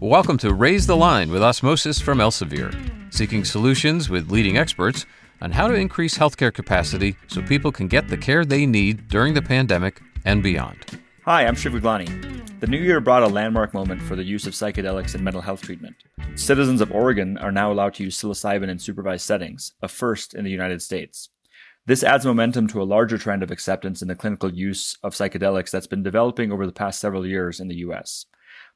Welcome to Raise the Line with Osmosis from Elsevier, seeking solutions with leading experts on how to increase healthcare capacity so people can get the care they need during the pandemic and beyond. Hi, I'm Shiv Gaglani. The new year brought a landmark moment for the use of psychedelics in mental health treatment. Citizens of Oregon are now allowed to use psilocybin in supervised settings, a first in the United States. This adds momentum to a larger trend of acceptance in the clinical use of psychedelics that's been developing over the past several years in the US.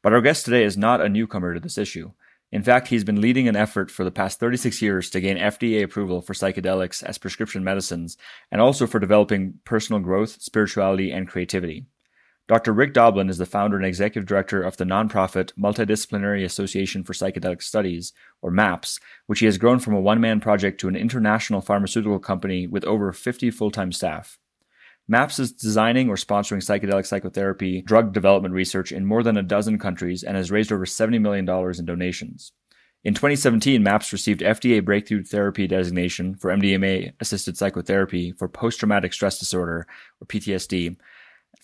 But our guest today is not a newcomer to this issue. In fact, he's been leading an effort for the past 36 years to gain FDA approval for psychedelics as prescription medicines and also for developing personal growth, spirituality, and creativity. Dr. Rick Doblin is the founder and executive director of the nonprofit Multidisciplinary Association for Psychedelic Studies, or MAPS, which he has grown from a one man project to an international pharmaceutical company with over 50 full time staff. MAPS is designing or sponsoring psychedelic psychotherapy drug development research in more than a dozen countries and has raised over $70 million in donations. In 2017, MAPS received FDA Breakthrough Therapy designation for MDMA assisted psychotherapy for post traumatic stress disorder, or PTSD.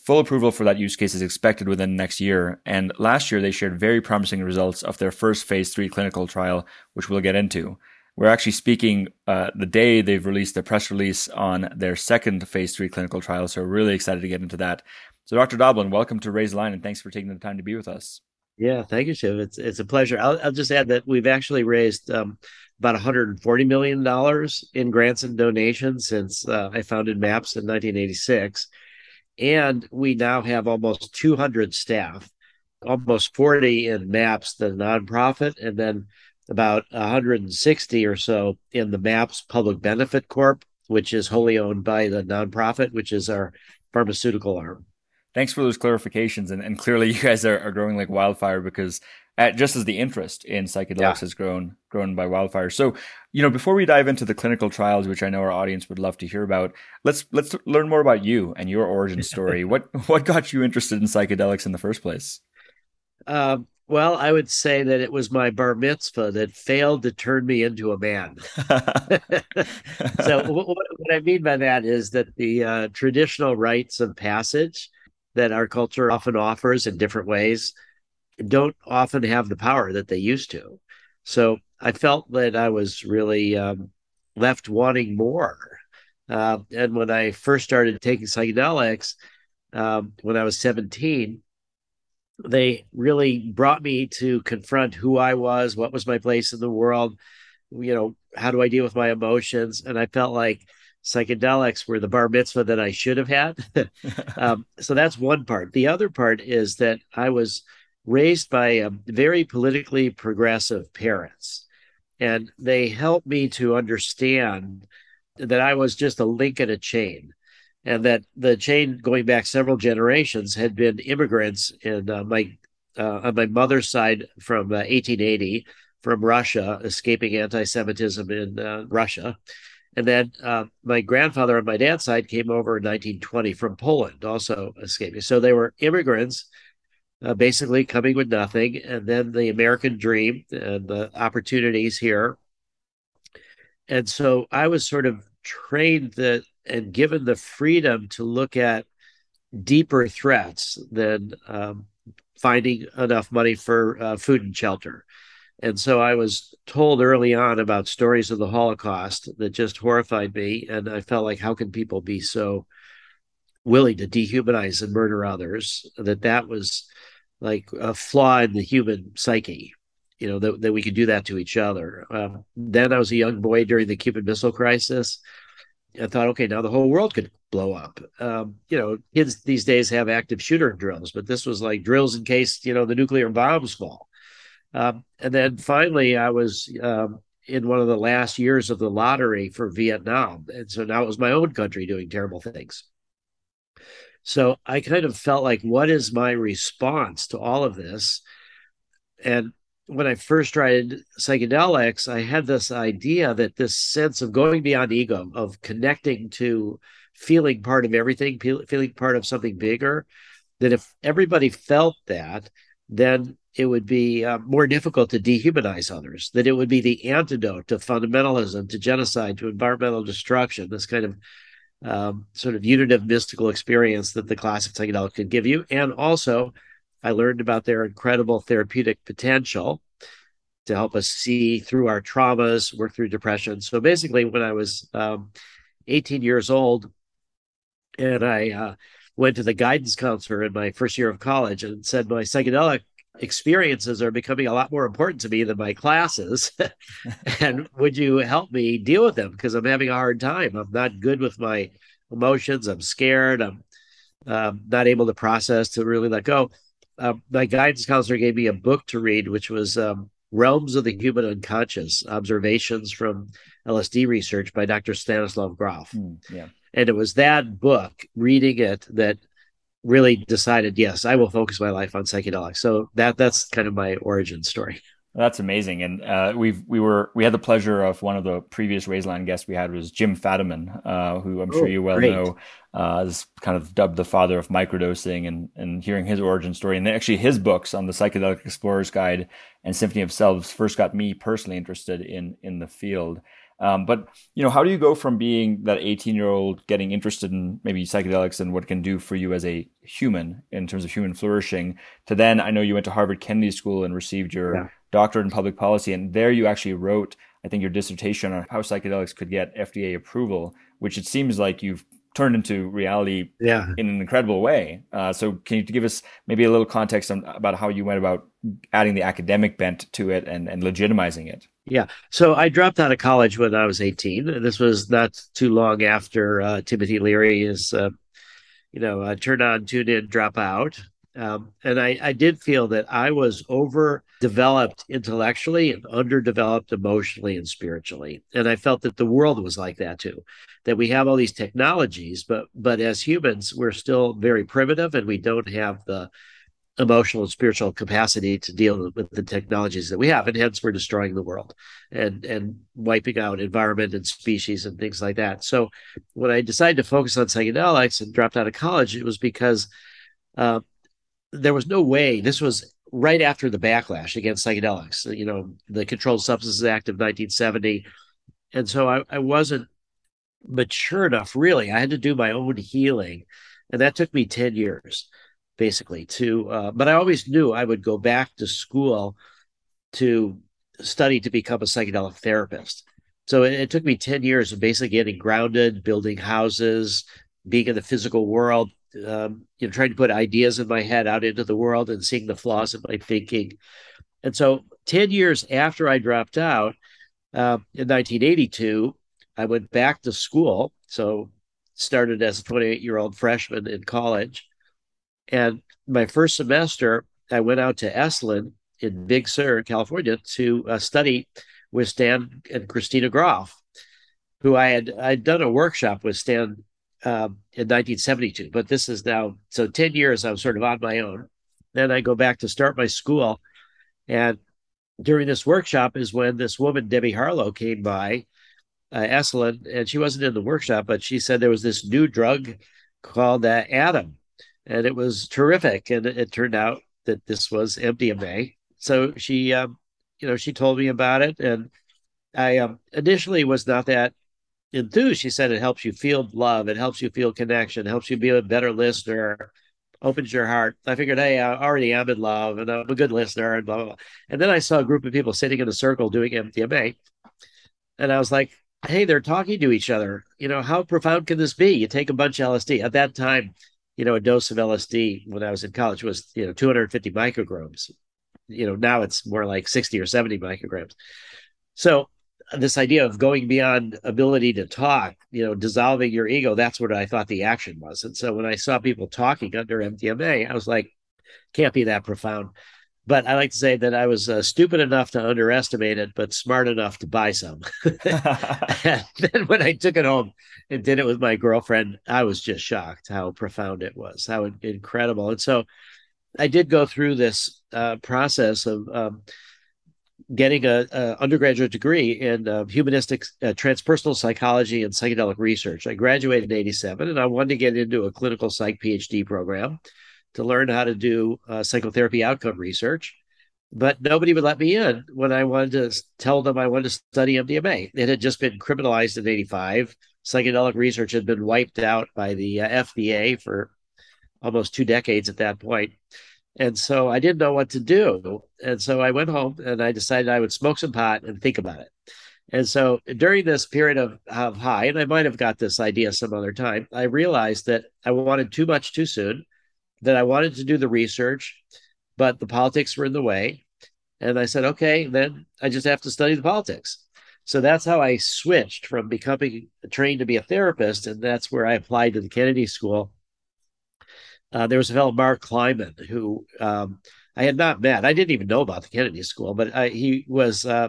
Full approval for that use case is expected within next year, and last year they shared very promising results of their first phase 3 clinical trial, which we'll get into. We're actually speaking uh, the day they've released the press release on their second phase three clinical trial. So we're really excited to get into that. So, Dr. Doblin, welcome to Raise Line, and thanks for taking the time to be with us. Yeah, thank you, Shiv. It's it's a pleasure. I'll, I'll just add that we've actually raised um, about 140 million dollars in grants and donations since uh, I founded MAPS in 1986, and we now have almost 200 staff, almost 40 in MAPS, the nonprofit, and then about 160 or so in the MAPS Public Benefit Corp, which is wholly owned by the nonprofit, which is our pharmaceutical arm. Thanks for those clarifications. And, and clearly, you guys are, are growing like wildfire because at, just as the interest in psychedelics yeah. has grown grown by wildfire. So, you know, before we dive into the clinical trials, which I know our audience would love to hear about, let's let's learn more about you and your origin story. what what got you interested in psychedelics in the first place? Um, well, I would say that it was my bar mitzvah that failed to turn me into a man. so, what, what, I mean by that is that the uh, traditional rites of passage that our culture often offers in different ways don't often have the power that they used to. So, I felt that I was really um, left wanting more. Uh, and when I first started taking psychedelics, um, when I was 17, they really brought me to confront who I was, what was my place in the world, you know, how do I deal with my emotions? And I felt like psychedelics were the bar mitzvah that I should have had. um, so that's one part. The other part is that I was raised by um, very politically progressive parents, and they helped me to understand that I was just a link in a chain and that the chain going back several generations had been immigrants in uh, my uh, on my mother's side from uh, 1880 from Russia, escaping anti-Semitism in uh, Russia, and then uh, my grandfather on my dad's side came over in 1920 from Poland, also escaping. So they were immigrants. Uh, basically coming with nothing, and then the American dream and the opportunities here. And so I was sort of trained that and given the freedom to look at deeper threats than um, finding enough money for uh, food and shelter. And so I was told early on about stories of the Holocaust that just horrified me. And I felt like, how can people be so willing to dehumanize and murder others? That that was like a flaw in the human psyche, you know, that, that we could do that to each other. Um, then I was a young boy during the Cuban Missile Crisis. I thought, okay, now the whole world could blow up. Um, you know, kids these days have active shooter drills, but this was like drills in case you know the nuclear bombs fall. Um, and then finally, I was um, in one of the last years of the lottery for Vietnam, and so now it was my own country doing terrible things. So I kind of felt like, what is my response to all of this? And when I first tried psychedelics, I had this idea that this sense of going beyond ego, of connecting to feeling part of everything, feeling part of something bigger, that if everybody felt that, then it would be uh, more difficult to dehumanize others, that it would be the antidote to fundamentalism, to genocide, to environmental destruction, this kind of um, sort of unitive mystical experience that the classic psychedelic can give you. And also, I learned about their incredible therapeutic potential to help us see through our traumas, work through depression. So basically, when I was um, 18 years old, and I uh, went to the guidance counselor in my first year of college and said my psychedelic experiences are becoming a lot more important to me than my classes. and would you help me deal with them? Because I'm having a hard time. I'm not good with my emotions. I'm scared. I'm um, not able to process to really let go. Uh, my guidance counselor gave me a book to read, which was um, Realms of the Human Unconscious Observations from LSD Research by Dr. Stanislav Grof. Mm, yeah. And it was that book, reading it, that really decided, yes, I will focus my life on psychedelics. So that that's kind of my origin story. That's amazing, and uh, we've we were we had the pleasure of one of the previous Raised guests we had was Jim Fadiman, uh, who I'm oh, sure you well great. know uh, is kind of dubbed the father of microdosing, and and hearing his origin story, and actually his books on the Psychedelic Explorer's Guide and Symphony of Selves first got me personally interested in in the field. Um, but you know, how do you go from being that 18 year old getting interested in maybe psychedelics and what can do for you as a human in terms of human flourishing to then I know you went to Harvard Kennedy School and received your yeah. doctorate in public policy, and there you actually wrote, I think, your dissertation on how psychedelics could get FDA approval, which it seems like you've turned into reality yeah. in an incredible way. Uh, so, can you give us maybe a little context on, about how you went about adding the academic bent to it and, and legitimizing it? Yeah. So I dropped out of college when I was 18. This was not too long after uh, Timothy Leary is, uh, you know, uh, turn on, tune in, drop out. Um, and I, I did feel that I was overdeveloped intellectually and underdeveloped emotionally and spiritually. And I felt that the world was like that too, that we have all these technologies, but but as humans, we're still very primitive and we don't have the emotional and spiritual capacity to deal with the technologies that we have and hence we're destroying the world and and wiping out environment and species and things like that. So when i decided to focus on psychedelics and dropped out of college it was because uh, there was no way this was right after the backlash against psychedelics you know the controlled substances act of 1970 and so I, I wasn't mature enough really. I had to do my own healing and that took me 10 years basically to uh, but i always knew i would go back to school to study to become a psychedelic therapist. So it, it, took me 10 years of basically getting grounded building houses being in the physical world um, you know trying to put ideas in my head out into the world and seeing the flaws in my thinking. And so 10 years after i dropped out uh, in 1982 i went back to school. So started as a 28 year old freshman in college and my first semester, I went out to Esalen in Big Sur, California, to uh, study with Stan and Christina Grof, who I had I'd done a workshop with Stan um, in 1972. But this is now so 10 years. I was sort of on my own. Then I go back to start my school, and during this workshop is when this woman Debbie Harlow came by uh, Esalen, and she wasn't in the workshop, but she said there was this new drug called uh, Adam and it was terrific. And it, it turned out that this was MDMA. So she, um, you know, she told me about it, and I um, initially was not that enthused. She said it helps you feel love, it helps you feel connection, helps you be a better listener, opens your heart. I figured, hey, I already am in love, and I'm a good listener, and blah blah. blah. And then I saw a group of people sitting in a circle doing MDMA, and I was like, hey, they're talking to each other. You know, how profound can this be? You take a bunch of LSD. At that time, you know, a dose of LSD when I was in college was, you know, 250 micrograms. You know, now it's more like 60 or 70 micrograms. So this idea of going beyond ability to talk, you know, dissolving your ego, that's what I thought the action was. And so when I saw people talking under MDMA, I was like, can't be that profound. But I like to say that I was uh, stupid enough to underestimate it, but smart enough to buy some. and then when I took it home and did it with my girlfriend, I was just shocked how profound it was, how incredible. And so I did go through this uh, process of um, getting a, a, undergraduate degree in uh, humanistic uh, transpersonal psychology and psychedelic research. I graduated in 87 and I wanted to get into a clinical psych PhD program to learn how to do uh, psychotherapy outcome research. But nobody would let me in when I wanted to tell them I wanted to study MDMA. It had just been criminalized in 85. psychedelic research had been wiped out by the uh, FDA for almost two decades at that point. And so I didn't know what to do. And so I went home and I decided I would smoke some pot and think about it. And so during this period of, of high, and I might have got this idea some other time, I realized that I wanted too much too soon, that I wanted to do the research, but the politics were in the way. And I said, okay, then I just have to study the politics. So that's how I switched from becoming trained to be a therapist. And that's where I applied to the Kennedy School. Uh, there was a fellow, Mark Kleiman, who um, I had not met. I didn't even know about the Kennedy School, but I, he was uh,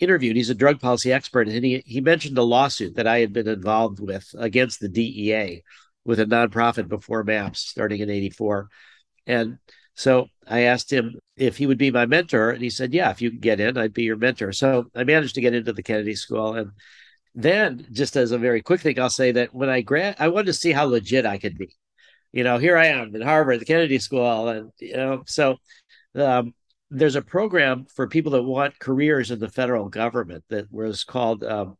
interviewed. He's a drug policy expert. And he, he mentioned a lawsuit that I had been involved with against the DEA with a nonprofit before MAPS starting in 84. And so I asked him if he would be my mentor, and he said, "Yeah, if you could get in, I'd be your mentor." So I managed to get into the Kennedy School, and then just as a very quick thing, I'll say that when I grad, I wanted to see how legit I could be. You know, here I am in Harvard, the Kennedy School, and you know, so um, there's a program for people that want careers in the federal government that was called um,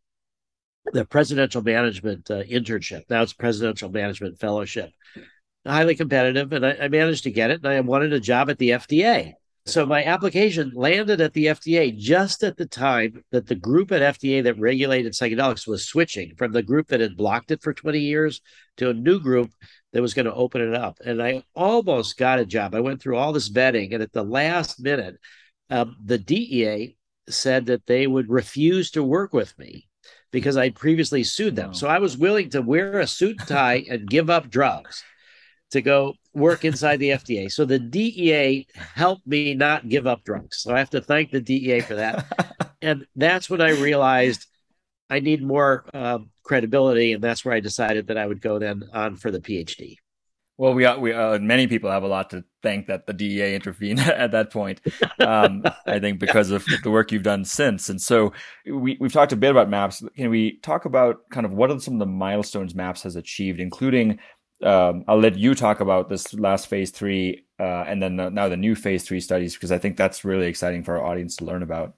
the Presidential Management uh, Internship. Now it's Presidential Management Fellowship highly competitive, and I, I managed to get it. And I wanted a job at the FDA. So my application landed at the FDA just at the time that the group at FDA that regulated psychedelics was switching from the group that had blocked it for 20 years to a new group that was going to open it up. And I almost got a job. I went through all this vetting, and at the last minute, um, the DEA said that they would refuse to work with me because I'd previously sued them. So I was willing to wear a suit and tie and give up drugs to go work inside the FDA. So the DEA helped me not give up drugs. So I have to thank the DEA for that. and that's when I realized I need more uh, credibility, and that's where I decided that I would go then on for the PhD. Well, we we uh, many people have a lot to thank that the DEA intervened at that point. Um, I think because of the work you've done since, and so we we've talked a bit about Maps. Can we talk about kind of what are some of the milestones Maps has achieved, including um, I'll let you talk about this last phase three uh, and then now the new phase three studies because I think that's really exciting for our audience to learn about.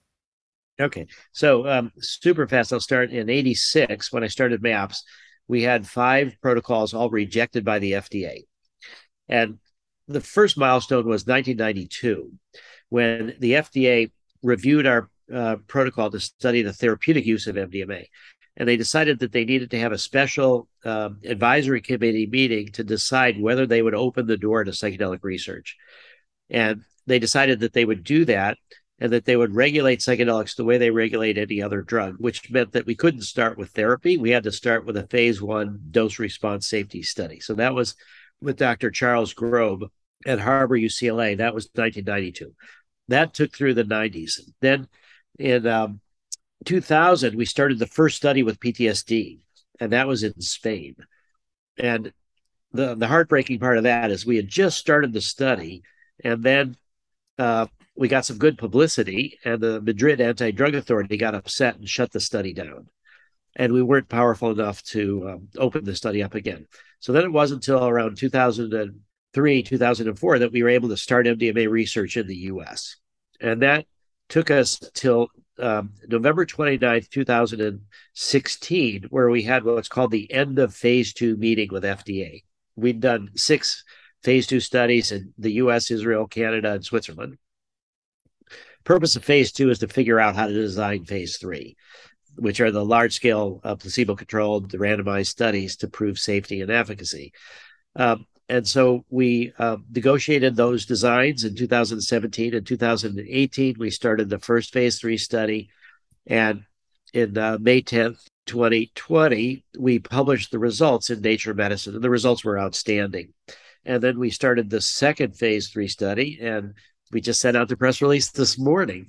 Okay, so um, super fast. I'll start in '86 when I started MAPS. We had five protocols all rejected by the FDA, and the first milestone was 1992 when the FDA reviewed our uh, protocol to study the therapeutic use of MDMA and they decided that they needed to have a special um, advisory committee meeting to decide whether they would open the door to psychedelic research. And they decided that they would do that and that they would regulate psychedelics the way they regulate any other drug, which meant that we couldn't start with therapy. We had to start with a phase one dose response safety study. So that was with Dr. Charles Grob at Harbor UCLA. That was 1992. That took through the 90s. Then in um, 2000, we started the first study with PTSD, and that was in Spain. And the the heartbreaking part of that is we had just started the study, and then uh, we got some good publicity, and the Madrid anti drug authority got upset and shut the study down. And we weren't powerful enough to um, open the study up again. So then it wasn't until around 2003, 2004 that we were able to start MDMA research in the US. And that took us till um, November 29th, 2016, where we had what's called the end of phase two meeting with FDA. We'd done six phase two studies in the US, Israel, Canada, and Switzerland. Purpose of phase two is to figure out how to design phase three, which are the large scale uh, placebo controlled randomized studies to prove safety and efficacy. Um, and so we uh, negotiated those designs in 2017 and 2018. We started the first phase three study. And in uh, May 10th, 2020, we published the results in Nature Medicine, and the results were outstanding. And then we started the second phase three study, and we just sent out the press release this morning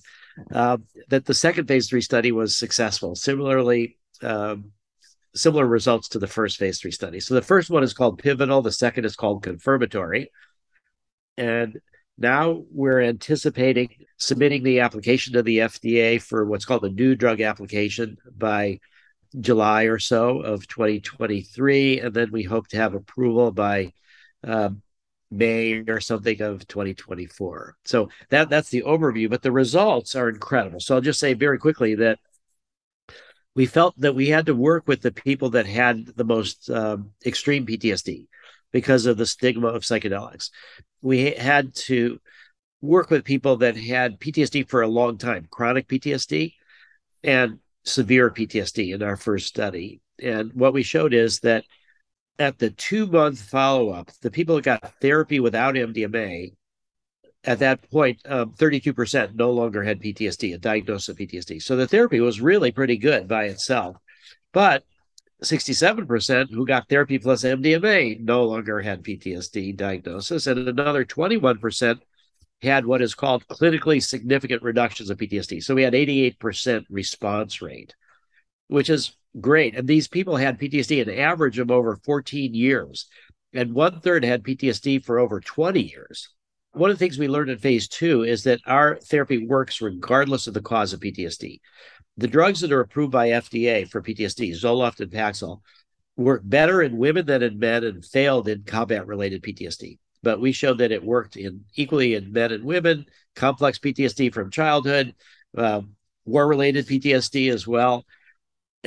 uh, that the second phase three study was successful. Similarly, um, similar results to the first phase three study. So the first one is called pivotal, the second is called confirmatory. And now we're anticipating submitting the application to the FDA for what's called a new drug application by July or so of 2023. And then we hope to have approval by um, May or something of 2024. So that that's the overview, but the results are incredible. So I'll just say very quickly that we felt that we had to work with the people that had the most um, extreme PTSD because of the stigma of psychedelics. We had to work with people that had PTSD for a long time, chronic PTSD and severe PTSD in our first study. And what we showed is that at the two month follow up, the people that got therapy without MDMA, at that point, um, 32% no longer had PTSD, a diagnosis of PTSD. So the therapy was really pretty good by itself. But 67% who got therapy plus MDMA no longer had PTSD diagnosis, and another 21% had what is called clinically significant reductions of PTSD. So we had 88% response rate, which is great. And these people had PTSD an average of over 14 years, and one third had PTSD for over 20 years. One of the things we learned in phase two is that our therapy works regardless of the cause of PTSD. The drugs that are approved by FDA for PTSD, Zoloft and Paxil, work better in women than in men and failed in combat related PTSD. But we showed that it worked in equally in men and women, complex PTSD from childhood, uh, war related PTSD as well.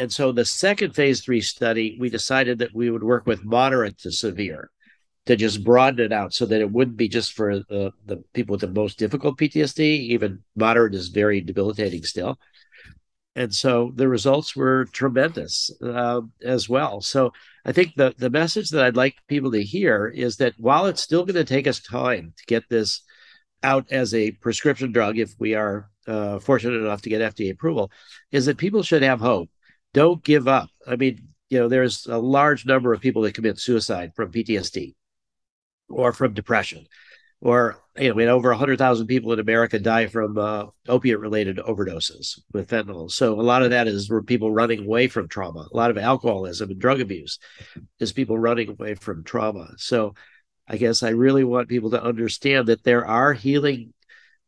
And so the second phase three study, we decided that we would work with moderate to severe to just broaden it out so that it wouldn't be just for the, the people with the most difficult PTSD. Even moderate is very debilitating still. And so the results were tremendous uh, as well. So I think the, the message that I'd like people to hear is that while it's still going to take us time to get this out as a prescription drug, if we are uh, fortunate enough to get FDA approval, is that people should have hope don't give up. I mean, you know, there's a large number of people that commit suicide from PTSD or from depression, or you know, we had over 100,000 people in America die from uh, opiate related overdoses with fentanyl. So a lot of that is where people running away from trauma. A lot of alcoholism and drug abuse is people running away from trauma. So I guess I really want people to understand that there are healing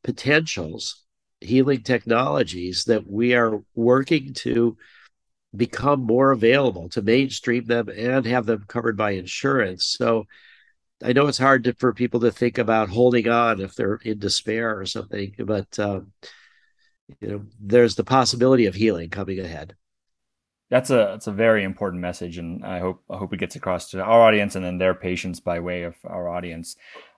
potentials, healing technologies that we are working to become more available to mainstream them and have them covered by insurance. So I know it's hard to, for people to think about holding on if they're in despair or something, but um, you know, there's the possibility of healing coming ahead. That's a that's a very important message, and I hope I hope it gets across to our audience and then their patients by way of our audience,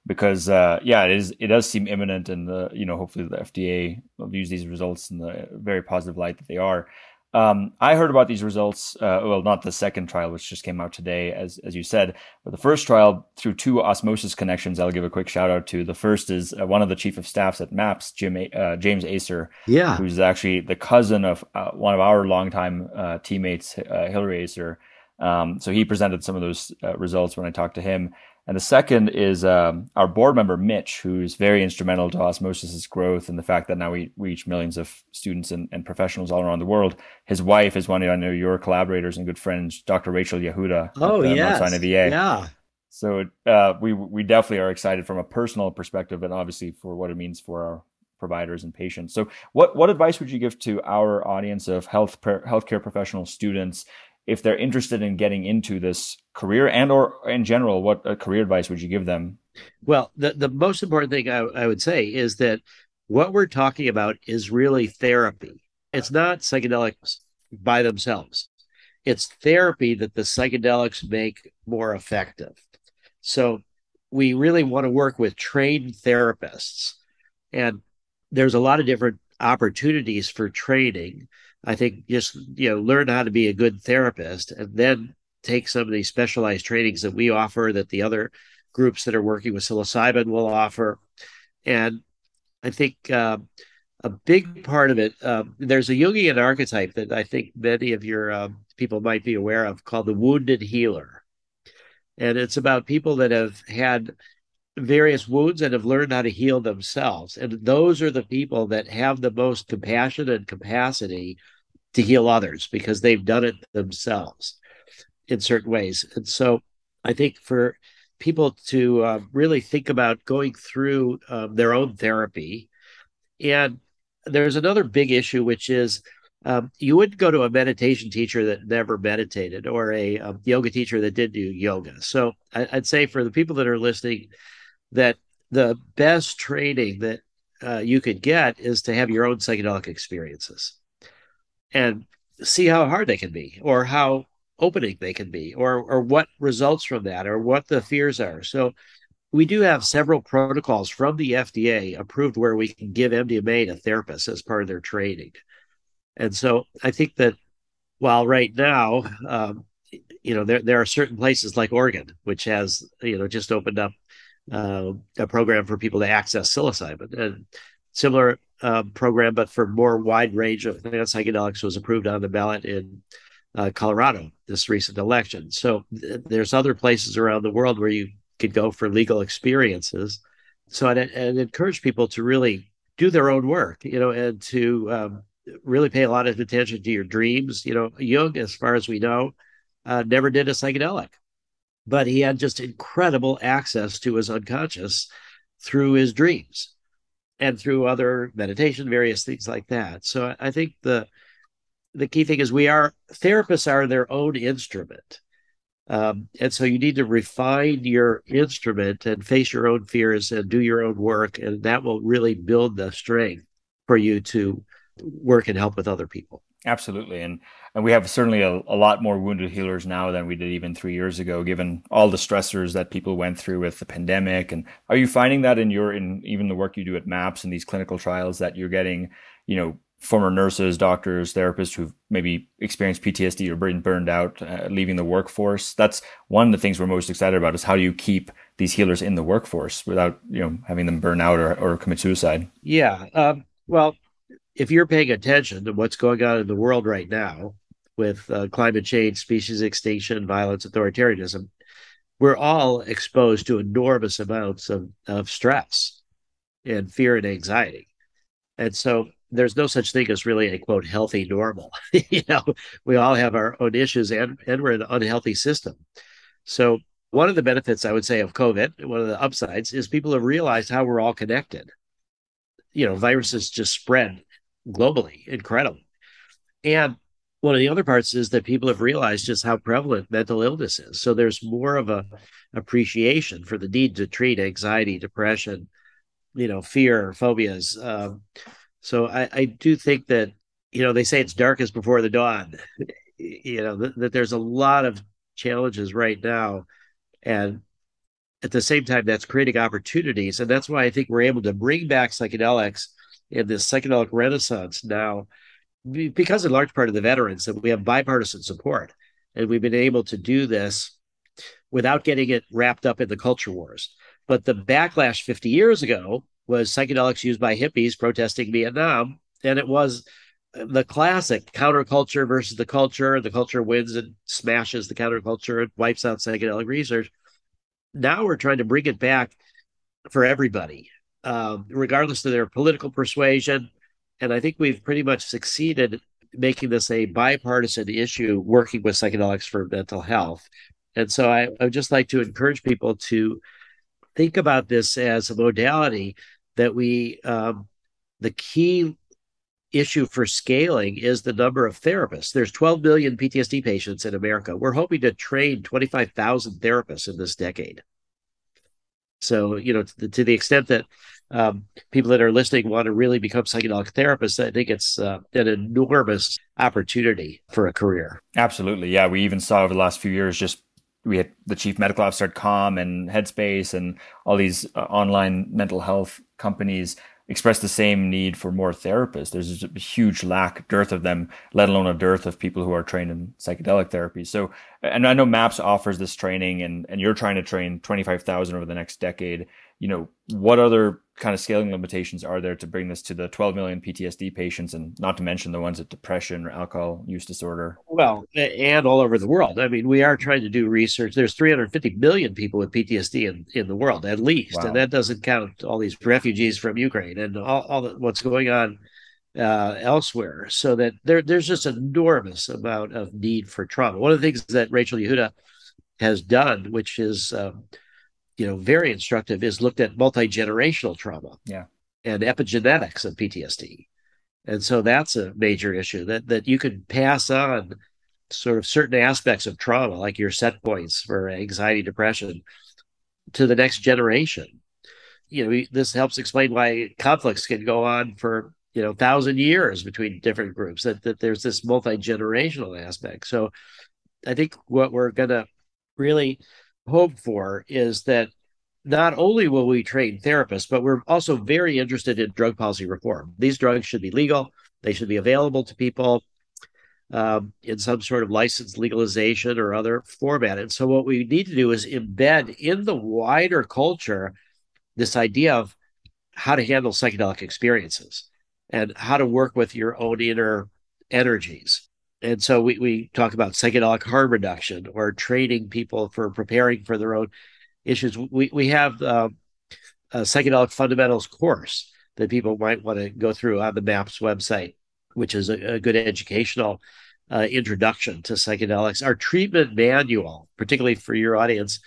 because uh, yeah, it is it does seem imminent, and the you know hopefully the FDA will use these results in the very positive light that they are. Um, I heard about these results. Uh, well, not the second trial, which just came out today, as as you said, but the first trial through two osmosis connections. I'll give a quick shout out to. The first is uh, one of the chief of staffs at MAPS, Jim uh, James Acer, yeah, who's actually the cousin of uh, one of our longtime uh, teammates, uh, Hillary Acer. Um, so he presented some of those results when I talked to him. And the second is um, our board member, Mitch, who's very instrumental to Osmosis's growth and the fact that now we reach millions of students and, and professionals all around the world. His wife is one of I know your collaborators and good friends, Dr. Rachel Yehuda. Oh, yeah. Yeah. So uh, we we definitely are excited from a personal perspective, and obviously for what it means for our providers and patients. So, what what advice would you give to our audience of health healthcare professional students if they're interested in getting into this career and or in general what uh, career advice would you give them? Well the, the most important thing I, I would say is that what we're talking about is really therapy. It's not psychedelics by themselves. It's therapy that the psychedelics make more effective. So we really want to work with trained therapists. And there's a lot of different opportunities for training I think just you know learn how to be a good therapist and then take some of these specialized trainings that we offer that the other groups that are working with psilocybin will offer. And I think uh, a big part of it, uh, there's a Jungian archetype that I think many of your uh, people might be aware of called the wounded healer. And it's about people that have had various wounds and have learned how to heal themselves. And those are the people that have the most compassion and capacity to heal others because they've done it themselves in certain ways. And so I think for people to uh, really think about going through um, their own therapy. And there's another big issue, which is um, you wouldn't go to a meditation teacher that never meditated or a, a um, yoga teacher that did do yoga. So I, would say for the people that are listening, that the best training that uh, you could get is to have your own psychedelic experiences. And see how hard they can be or how opening they can be or or what results from that or what the fears are. So we do have several protocols from the FDA approved where we can give MDMA to therapists as part of their training. And so I think that while right now, um, you know, there, there are certain places like Oregon, which has, you know, just opened up uh, a program for people to access psilocybin. And similar uh, program, but for more wide range of psychedelics was approved on the ballot in uh, Colorado this recent election. So th- there's other places around the world where you could go for legal experiences. So I'd, I'd encourage people to really do their own work, you know, and to um, really pay a lot of attention to your dreams. You know, Jung, as far as we know, uh, never did a psychedelic, but he had just incredible access to his unconscious through his dreams and through other meditation, various things like that. So I think the the key thing is we are therapists are their own instrument. Um, and so you need to refine your instrument and face your own fears and do your own work. And that will really build the strength for you to work and help with other people. Absolutely. And and we have certainly a, a lot more wounded healers now than we did even three years ago, given all the stressors that people went through with the pandemic. And are you finding that in your in even the work you do at MAPS and these clinical trials that you're getting, you know, former nurses, doctors, therapists who've maybe experienced PTSD or been burned out, uh, leaving the workforce. That's one of the things we're most excited about is how do you keep these healers in the workforce without, you know, having them burn out or, or commit suicide? Yeah. Um, well, if you're paying attention to what's going on in the world right now with uh, climate change, species extinction, violence, authoritarianism, we're all exposed to enormous amounts of, of stress and fear and anxiety. And so there's no such thing as really a quote healthy normal. you know, we all have our own issues and, and we're an unhealthy system. So one of the benefits I would say of COVID, one of the upsides is people have realized how we're all connected. You know, viruses just spread globally, incredible. And one of the other parts is that people have realized just how prevalent mental illness is. So there's more of a appreciation for the need to treat anxiety, depression, you know, fear, phobias. Um, so I, I do think that, you know, they say it's darkest before the dawn, you know, th- that there's a lot of challenges right now. And at the same time, that's creating opportunities. And that's why I think we're able to bring back psychedelics in this psychedelic renaissance now, because in large part of the veterans that we have bipartisan support. And we've been able to do this without getting it wrapped up in the culture wars. But the backlash 50 years ago was psychedelics used by hippies protesting Vietnam. And it was the classic counterculture versus the culture. The culture wins and smashes the counterculture and wipes out psychedelic research. Now we're trying to bring it back for everybody, um, regardless of their political persuasion. And I think we've pretty much succeeded making this a bipartisan issue, working with psychedelics for mental health. And so I, I would just like to encourage people to think about this as a modality that we um, the key issue for scaling is the number of therapists. There's 12 million PTSD patients in America. We're hoping to train 25,000 therapists in this decade. So, you know, to the, to the extent that um, people that are listening want to really become psychedelic therapists, I think it's uh, an enormous opportunity for a career. Absolutely. Yeah. We even saw over the last few years just we had the chief medical officer at Calm and Headspace and all these uh, online mental health companies express the same need for more therapists. There's a huge lack, dearth of them, let alone a dearth of people who are trained in psychedelic therapy. So, and I know MAPS offers this training and, and you're trying to train 25,000 over the next decade you know, what other kind of scaling limitations are there to bring this to the 12 million PTSD patients and not to mention the ones with depression or alcohol use disorder? Well, and all over the world. I mean, we are trying to do research. There's 350 million people with PTSD in, in the world, at least. Wow. And that doesn't count all these refugees from Ukraine and all, all the, what's going on uh, elsewhere. So that there, there's just an enormous amount of need for trauma. One of the things that Rachel Yehuda has done, which is um, you know very instructive is looked at multi-generational trauma. Yeah. And epigenetics of ptsd and so that's a major issue that that you could pass on sort of certain aspects of trauma like your set points for anxiety depression to the next generation. You know this helps explain why conflicts can go on for you know thousand years between different groups that, that there's this multi-generational aspect. So i think what we're going to really hope for is that not only will we train therapists but we're also very interested in drug policy reform. These drugs should be legal. They should be available to people um, in some sort of licensed legalization or other format. And so what we need to do is embed in the wider culture this idea of how to handle psychedelic experiences and how to work with your own inner energies. And so we, we talk about psychedelic harm reduction or training people for preparing for their own issues. We, we have um, a psychedelic fundamentals course that people might want to go through on the MAPS website, which is a, a good educational uh, introduction to psychedelics. Our treatment manual, particularly for your audience,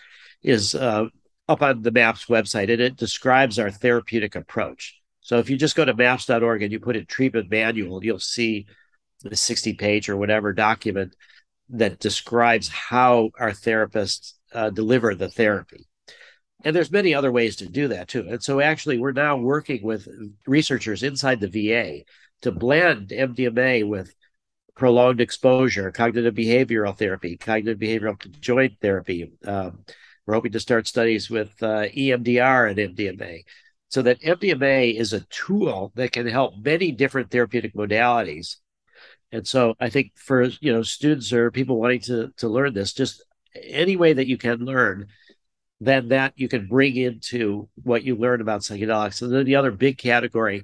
is uh, up on the MAPS website and it describes our therapeutic approach. So if you just go to maps.org and you put in treatment manual, you'll see the 60 page or whatever document that describes how our therapists uh, deliver the therapy. And there's many other ways to do that too. And so actually we're now working with researchers inside the VA to blend MDMA with prolonged exposure, cognitive behavioral therapy, cognitive behavioral joint therapy. Um, we're hoping to start studies with uh, EMDR and MDMA so that MDMA is a tool that can help many different therapeutic modalities. And so I think for you know students or people wanting to to learn this, just any way that you can learn, then that you can bring into what you learn about psychedelics. And then the other big category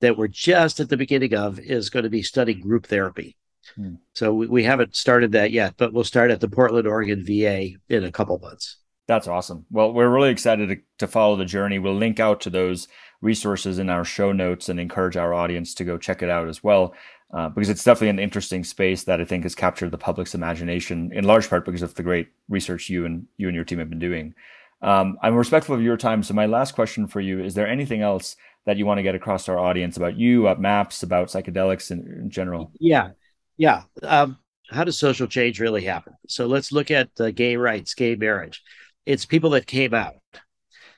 that we're just at the beginning of is going to be studying group therapy. Hmm. So we, we haven't started that yet, but we'll start at the Portland, Oregon VA in a couple months. That's awesome. Well, we're really excited to, to follow the journey. We'll link out to those resources in our show notes and encourage our audience to go check it out as well. Uh, because it's definitely an interesting space that I think has captured the public's imagination in large part because of the great research you and you and your team have been doing. Um, I'm respectful of your time, so my last question for you is: There anything else that you want to get across to our audience about you, about MAPS, about psychedelics in, in general? Yeah, yeah. Um, how does social change really happen? So let's look at uh, gay rights, gay marriage it's people that came out.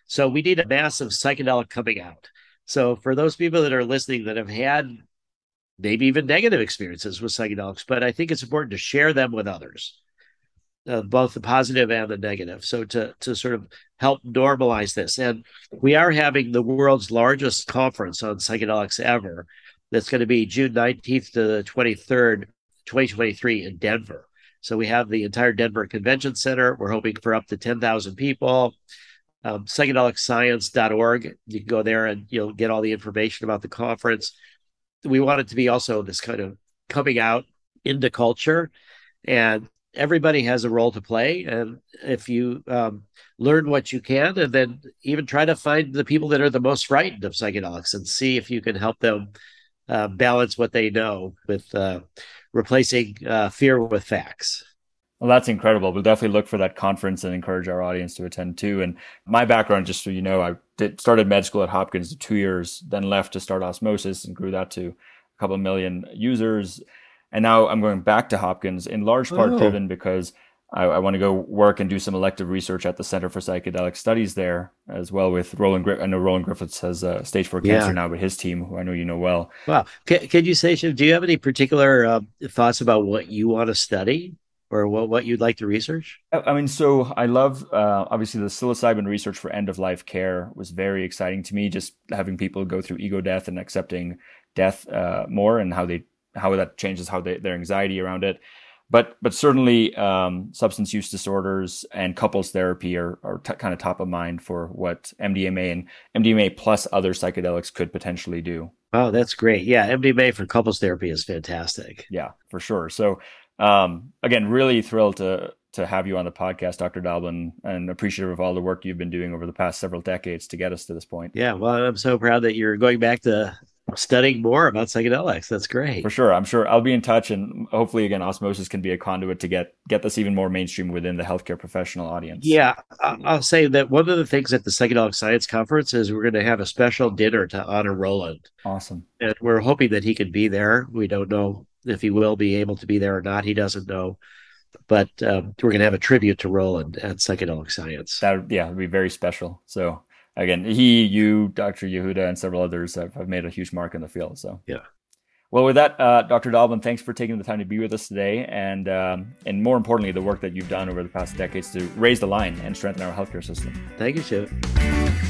So we need a massive psychedelic coming out. So for those people that are listening that have had maybe even negative experiences with psychedelics, but I think it's important to share them with others, uh, both the positive and the negative. So to to sort of help normalize this, and we are having the world's largest conference on psychedelics ever. That's going to be June nineteenth to the twenty third, twenty twenty three in Denver. So we have the entire Denver Convention Center. We're hoping for up to 10,000 people. Um, psychedelicscience.org. You can go there and you'll get all the information about the conference. We want it to be also this kind of coming out into culture, and everybody has a role to play. And if you um, learn what you can, and then even try to find the people that are the most frightened of psychedelics and see if you can help them uh, balance what they know with. Uh, replacing uh, fear with facts. Well, that's incredible. We'll definitely look for that conference and encourage our audience to attend too. And my background, just so you know, I did, started med school at Hopkins two years, then left to start Osmosis and grew that to a couple million users. And now I'm going back to Hopkins in large part oh. driven because I, I want to go work and do some elective research at the Center for Psychedelic Studies there as well with Roland. I know Roland Griffiths has uh, stage four cancer yeah. now, but his team, who I know you know well. Wow. Can, can you say, Shiv, do you have any particular uh, thoughts about what you want to study? Or what, what you'd like to research? I mean, so I love uh, obviously the psilocybin research for end of life care was very exciting to me. Just having people go through ego death and accepting death uh, more, and how they how that changes how they, their anxiety around it but but certainly um, substance use disorders and couples therapy are, are t- kind of top of mind for what MDMA and MDMA plus other psychedelics could potentially do. Oh, that's great. Yeah, MDMA for couples therapy is fantastic. Yeah, for sure. So um, again, really thrilled to to have you on the podcast, Dr. Doblin, and appreciative of all the work you've been doing over the past several decades to get us to this point. Yeah, well, I'm so proud that you're going back to studying more about psychedelics. That's great. For sure. I'm sure I'll be in touch and hopefully again osmosis can be a conduit to get get this even more mainstream within the healthcare professional audience. Yeah. I'll say that one of the things at the psychedelic science conference is we're going to have a special dinner to honor Roland. Awesome. And we're hoping that he can be there. We don't know if he will be able to be there or not. He doesn't know. But um, we're going to have a tribute to Roland at psychedelic science. That yeah, it'd be very special. So again, he, you, Dr. Yehuda, and several others have, have made a huge mark in the field. So yeah. Well, with that, uh, Dr. Doblin, thanks for taking the time to be with us today, and um, and more importantly, the work that you've done over the past decades to raise the line and strengthen our healthcare system. Thank you, Chip.